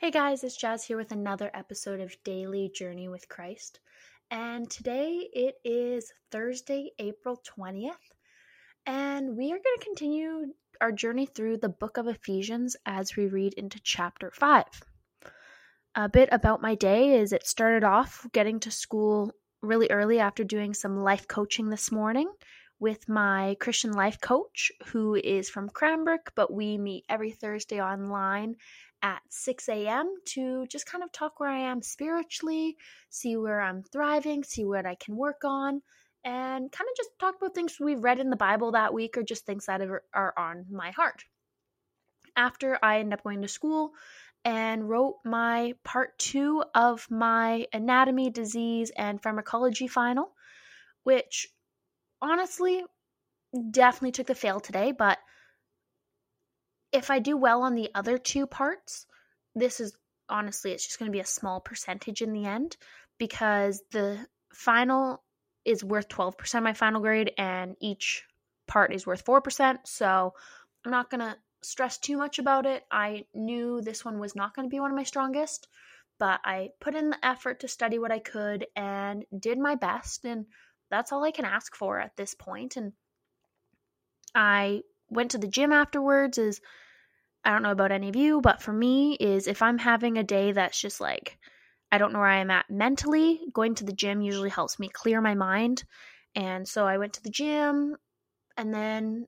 Hey guys, it's Jazz here with another episode of Daily Journey with Christ. And today it is Thursday, April 20th, and we are going to continue our journey through the book of Ephesians as we read into chapter 5. A bit about my day is it started off getting to school really early after doing some life coaching this morning with my Christian life coach who is from Cranbrook, but we meet every Thursday online at 6 a.m. to just kind of talk where I am spiritually, see where I'm thriving, see what I can work on, and kind of just talk about things we've read in the Bible that week or just things that are on my heart. After I end up going to school and wrote my part two of my anatomy, disease, and pharmacology final, which honestly definitely took the fail today, but if I do well on the other two parts, this is honestly, it's just going to be a small percentage in the end because the final is worth 12% of my final grade and each part is worth 4%. So I'm not going to stress too much about it. I knew this one was not going to be one of my strongest, but I put in the effort to study what I could and did my best. And that's all I can ask for at this point. And I went to the gym afterwards is I don't know about any of you, but for me is if I'm having a day that's just like I don't know where I am at mentally, going to the gym usually helps me clear my mind. And so I went to the gym and then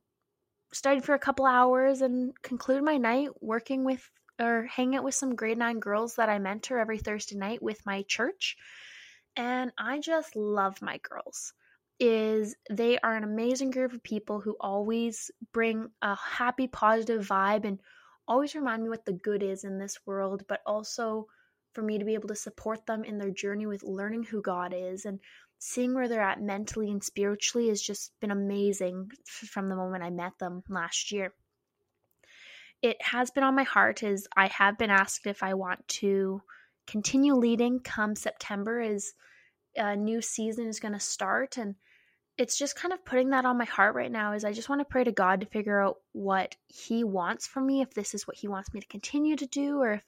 studied for a couple hours and conclude my night working with or hanging out with some grade 9 girls that I mentor every Thursday night with my church. And I just love my girls is they are an amazing group of people who always bring a happy, positive vibe and always remind me what the good is in this world, but also for me to be able to support them in their journey with learning who God is and seeing where they're at mentally and spiritually has just been amazing from the moment I met them last year. It has been on my heart as I have been asked if I want to continue leading come September as a new season is going to start and it's just kind of putting that on my heart right now is I just want to pray to God to figure out what he wants from me if this is what he wants me to continue to do or if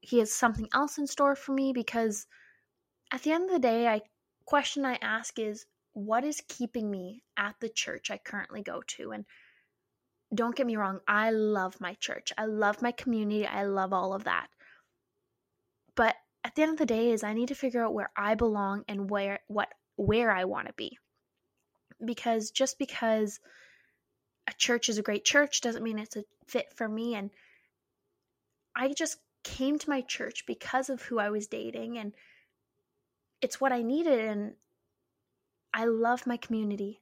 he has something else in store for me because at the end of the day I question I ask is what is keeping me at the church I currently go to? And don't get me wrong I love my church. I love my community. I love all of that. But at the end of the day is I need to figure out where I belong and where what where I want to be because just because a church is a great church doesn't mean it's a fit for me and I just came to my church because of who I was dating and it's what I needed and I love my community.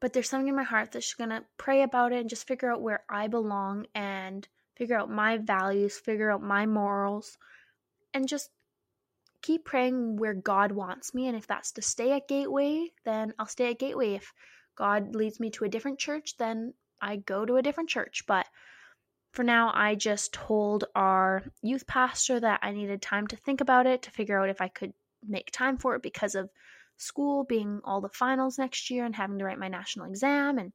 But there's something in my heart that's going to pray about it and just figure out where I belong and figure out my values, figure out my morals and just keep praying where God wants me. And if that's to stay at Gateway, then I'll stay at Gateway. If God leads me to a different church, then I go to a different church. But for now, I just told our youth pastor that I needed time to think about it, to figure out if I could make time for it because of school being all the finals next year and having to write my national exam and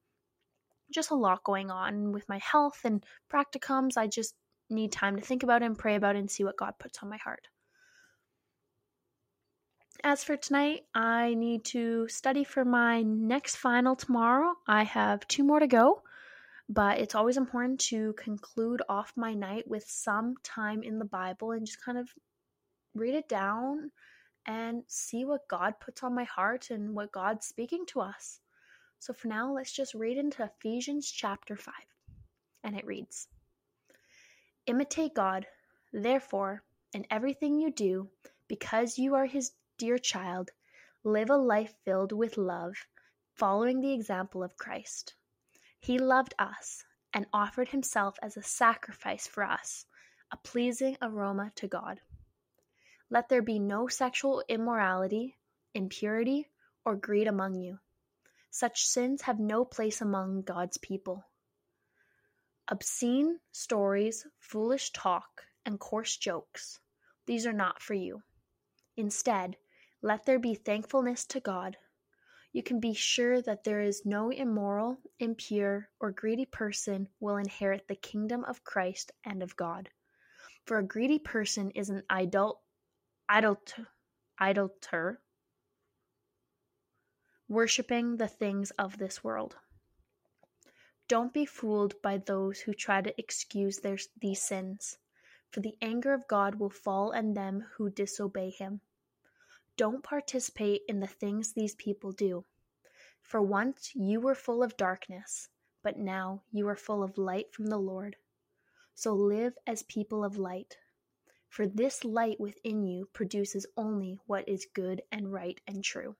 just a lot going on with my health and practicums. I just need time to think about it and pray about it and see what God puts on my heart. As for tonight, I need to study for my next final tomorrow. I have two more to go, but it's always important to conclude off my night with some time in the Bible and just kind of read it down and see what God puts on my heart and what God's speaking to us. So for now, let's just read into Ephesians chapter 5. And it reads Imitate God, therefore, in everything you do, because you are his dear child, live a life filled with love, following the example of Christ. He loved us and offered himself as a sacrifice for us, a pleasing aroma to God. Let there be no sexual immorality, impurity, or greed among you. Such sins have no place among God's people. Obscene stories, foolish talk, and coarse jokes, these are not for you. Instead, let there be thankfulness to God. You can be sure that there is no immoral, impure, or greedy person will inherit the kingdom of Christ and of God. For a greedy person is an idol, idolater, idolater, worshipping the things of this world. Don't be fooled by those who try to excuse their, these sins, for the anger of God will fall on them who disobey Him. Don't participate in the things these people do. For once you were full of darkness, but now you are full of light from the Lord. So live as people of light. For this light within you produces only what is good and right and true.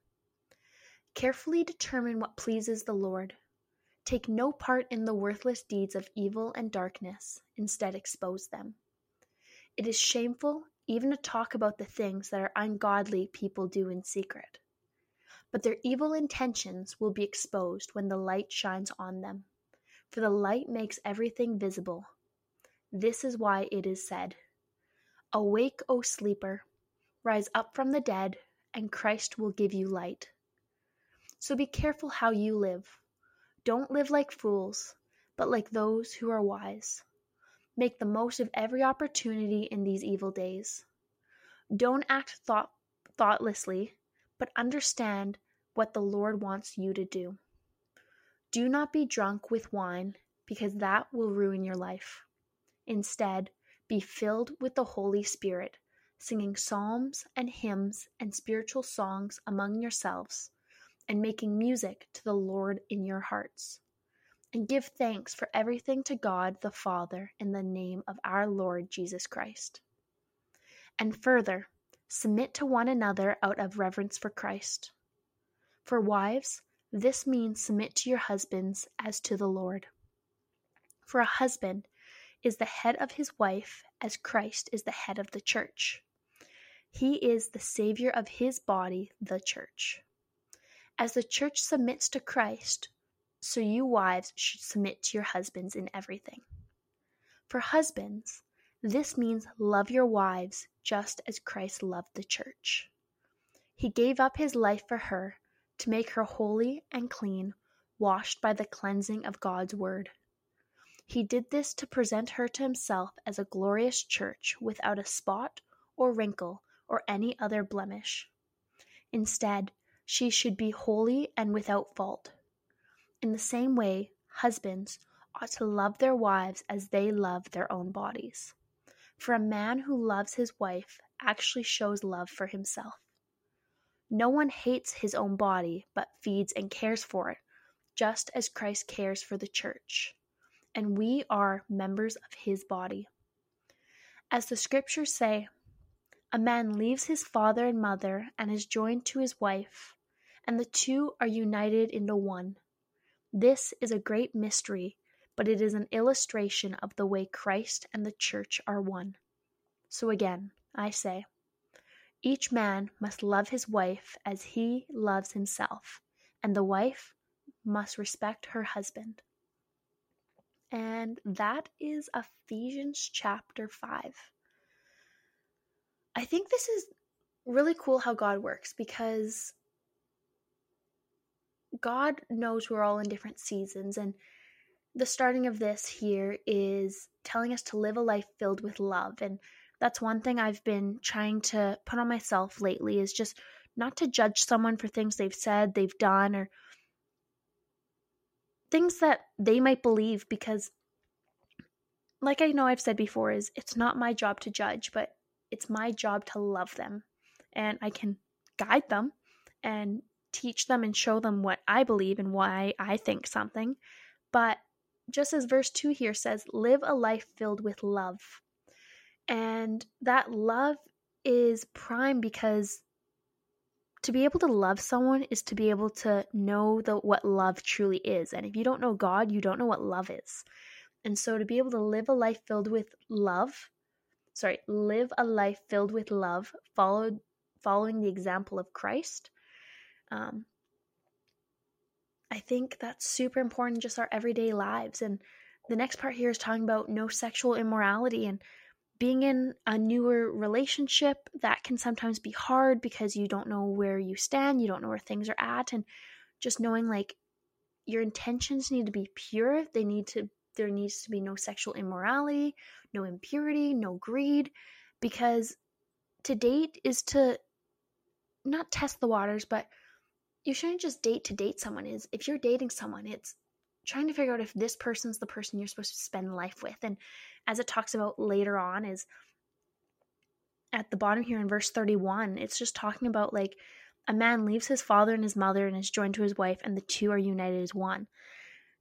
Carefully determine what pleases the Lord. Take no part in the worthless deeds of evil and darkness, instead, expose them. It is shameful even to talk about the things that our ungodly people do in secret. But their evil intentions will be exposed when the light shines on them, for the light makes everything visible. This is why it is said, Awake, O sleeper, rise up from the dead, and Christ will give you light. So be careful how you live don't live like fools, but like those who are wise. Make the most of every opportunity in these evil days. Don't act thought- thoughtlessly, but understand what the Lord wants you to do. Do not be drunk with wine, because that will ruin your life. Instead, be filled with the Holy Spirit, singing psalms and hymns and spiritual songs among yourselves and making music to the Lord in your hearts. And give thanks for everything to God the Father in the name of our Lord Jesus Christ. And further, submit to one another out of reverence for Christ. For wives, this means submit to your husbands as to the Lord. For a husband is the head of his wife as Christ is the head of the church. He is the Savior of his body, the church. As the church submits to Christ, so you wives should submit to your husbands in everything. For husbands, this means love your wives just as Christ loved the church. He gave up his life for her to make her holy and clean, washed by the cleansing of God's word. He did this to present her to himself as a glorious church without a spot or wrinkle or any other blemish. Instead, she should be holy and without fault. In the same way, husbands ought to love their wives as they love their own bodies. For a man who loves his wife actually shows love for himself. No one hates his own body, but feeds and cares for it, just as Christ cares for the church. And we are members of his body. As the scriptures say, a man leaves his father and mother and is joined to his wife, and the two are united into one. This is a great mystery, but it is an illustration of the way Christ and the church are one. So again, I say, each man must love his wife as he loves himself, and the wife must respect her husband. And that is Ephesians chapter 5. I think this is really cool how God works because God knows we're all in different seasons, and the starting of this here is telling us to live a life filled with love. And that's one thing I've been trying to put on myself lately is just not to judge someone for things they've said, they've done, or things that they might believe because like I know I've said before is it's not my job to judge, but it's my job to love them. And I can guide them and teach them and show them what I believe and why I think something. But just as verse 2 here says, live a life filled with love. And that love is prime because to be able to love someone is to be able to know the, what love truly is. And if you don't know God, you don't know what love is. And so to be able to live a life filled with love, sorry, live a life filled with love, followed following the example of Christ, um, I think that's super important in just our everyday lives. And the next part here is talking about no sexual immorality and being in a newer relationship that can sometimes be hard because you don't know where you stand, you don't know where things are at, and just knowing like your intentions need to be pure, they need to there needs to be no sexual immorality, no impurity, no greed, because to date is to not test the waters, but you shouldn't just date to date someone. Is if you're dating someone, it's trying to figure out if this person's the person you're supposed to spend life with. And as it talks about later on, is at the bottom here in verse 31, it's just talking about like a man leaves his father and his mother and is joined to his wife, and the two are united as one.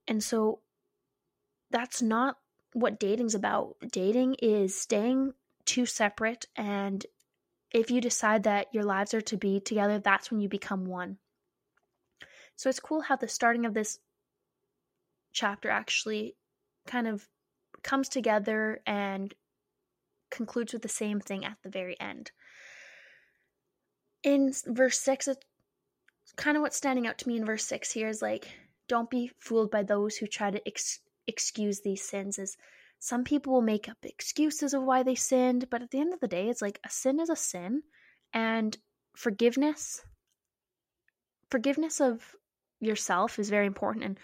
And so that's not what dating's about. Dating is staying two separate, and if you decide that your lives are to be together, that's when you become one. So it's cool how the starting of this chapter actually kind of comes together and concludes with the same thing at the very end. In verse 6, it's kind of what's standing out to me in verse 6 here is like, don't be fooled by those who try to ex- excuse these sins. Is some people will make up excuses of why they sinned, but at the end of the day, it's like a sin is a sin, and forgiveness, forgiveness of yourself is very important. And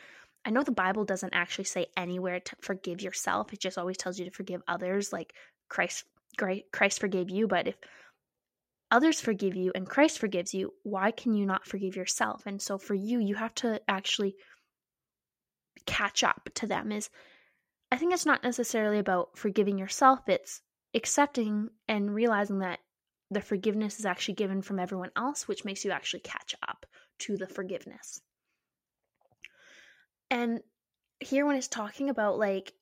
I know the Bible doesn't actually say anywhere to forgive yourself; it just always tells you to forgive others, like Christ Christ forgave you. But if others forgive you and Christ forgives you, why can you not forgive yourself? And so for you, you have to actually catch up to them. Is I think it's not necessarily about forgiving yourself, it's accepting and realizing that the forgiveness is actually given from everyone else, which makes you actually catch up to the forgiveness. And here, when it's talking about like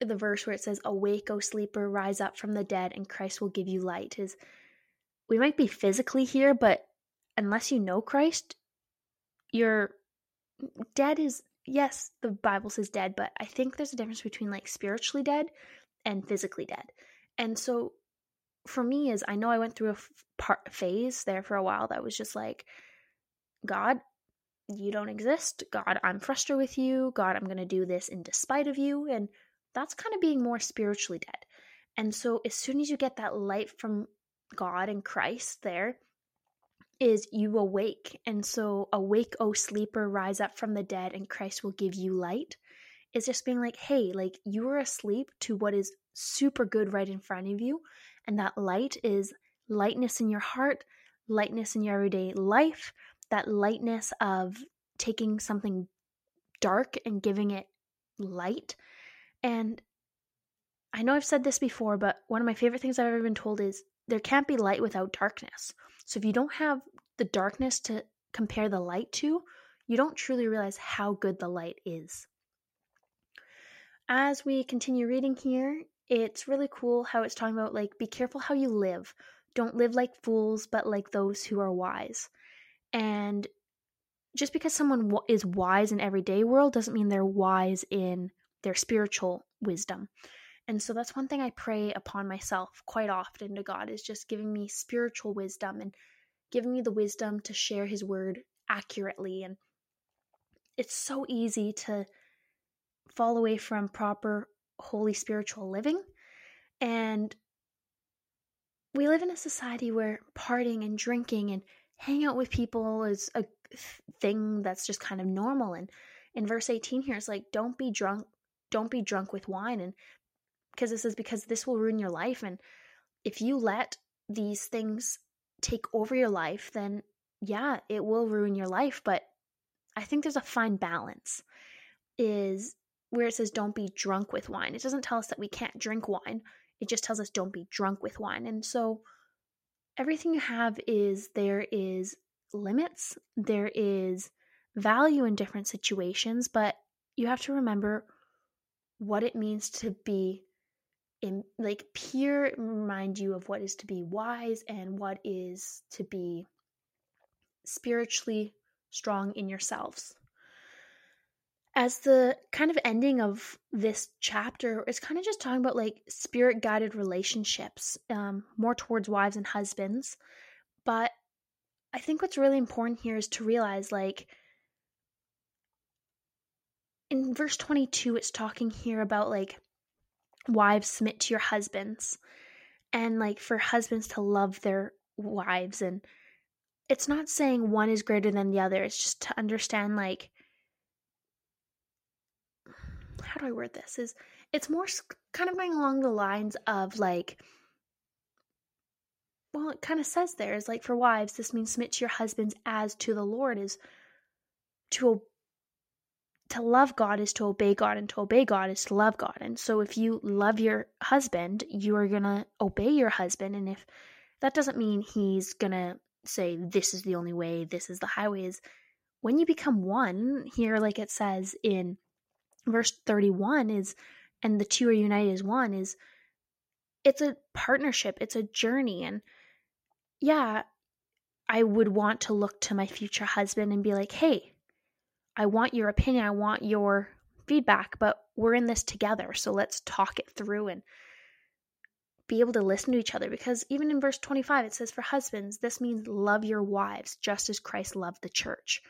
the verse where it says, Awake, O sleeper, rise up from the dead, and Christ will give you light, is we might be physically here, but unless you know Christ, you're dead is yes, the Bible says dead, but I think there's a difference between like spiritually dead and physically dead. And so for me is I know I went through a f- part phase there for a while that was just like God, you don't exist. God, I'm frustrated with you. God, I'm going to do this in despite of you and that's kind of being more spiritually dead. And so as soon as you get that light from God and Christ there, is you awake. And so, awake, O sleeper, rise up from the dead, and Christ will give you light. Is just being like, hey, like you are asleep to what is super good right in front of you. And that light is lightness in your heart, lightness in your everyday life, that lightness of taking something dark and giving it light. And I know I've said this before, but one of my favorite things I've ever been told is there can't be light without darkness. So if you don't have the darkness to compare the light to, you don't truly realize how good the light is. As we continue reading here, it's really cool how it's talking about like be careful how you live. Don't live like fools, but like those who are wise. And just because someone is wise in everyday world doesn't mean they're wise in their spiritual wisdom. And so that's one thing I pray upon myself quite often to God is just giving me spiritual wisdom and giving me the wisdom to share his word accurately and it's so easy to fall away from proper holy spiritual living and we live in a society where partying and drinking and hanging out with people is a thing that's just kind of normal. And in verse 18 here it's like don't be drunk don't be drunk with wine. And because this is because this will ruin your life. And if you let these things take over your life then yeah it will ruin your life. But i think there's a fine balance is where it says don't be drunk with wine. It doesn't tell us that we can't drink wine. It just tells us don't be drunk with wine. And so everything you have is there is limits there is value in different situations but you have to remember what it means to be in like peer remind you of what is to be wise and what is to be spiritually strong in yourselves as the kind of ending of this chapter is kind of just talking about like spirit guided relationships um, more towards wives and husbands. But i think what's really important here is to realize like in verse 22 it's talking here about like wives submit to your husbands and like for husbands to love their wives. And it's not saying one is greater than the other. It's just to understand like how do I word this? Is it's more kind of going along the lines of like, well, it kind of says there is like for wives, this means submit to your husbands as to the Lord is to to love God is to obey God, and to obey God is to love God. And so, if you love your husband, you are to obey your husband. And if that doesn't mean he's to say, This is the only way, this is the highway, is when you become one, here, like it says in verse 31, is and the two are united as one, is it's a partnership, it's a journey. And yeah, I would want to look to my future husband and be like, Hey, I want your opinion, I want your feedback, but we're in this together. So let's talk it through and be able to listen to each other. Because even in verse 25, it says, For husbands, this means love your wives just as Christ loved the church.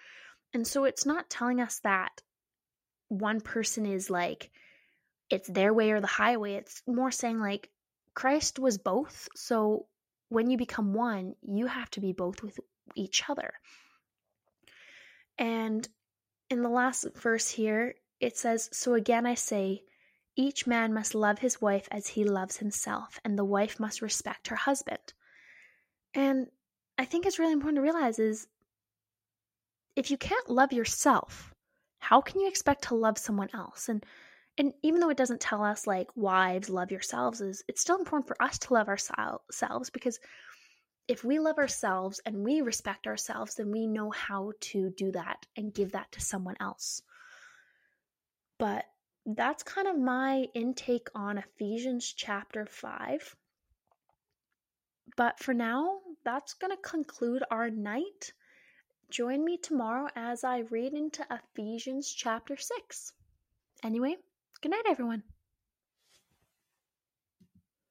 And so it's not telling us that one person is like, it's their way or the highway. It's more saying, like, Christ was both. So when you become one, you have to be both with each other. And in the last verse here, it says, So again I say, each man must love his wife as he loves himself, and the wife must respect her husband. And I think it's really important to realize is if you can't love yourself, how can you expect to love someone else? And and even though it doesn't tell us like wives love yourselves is it's still important for us to love ourselves because if we love ourselves and we respect ourselves, then we know how to do that and give that to someone else. But that's kind of my intake on Ephesians chapter 5. But for now, that's going to conclude our night. Join me tomorrow as I read into Ephesians chapter 6. Anyway, good night, everyone.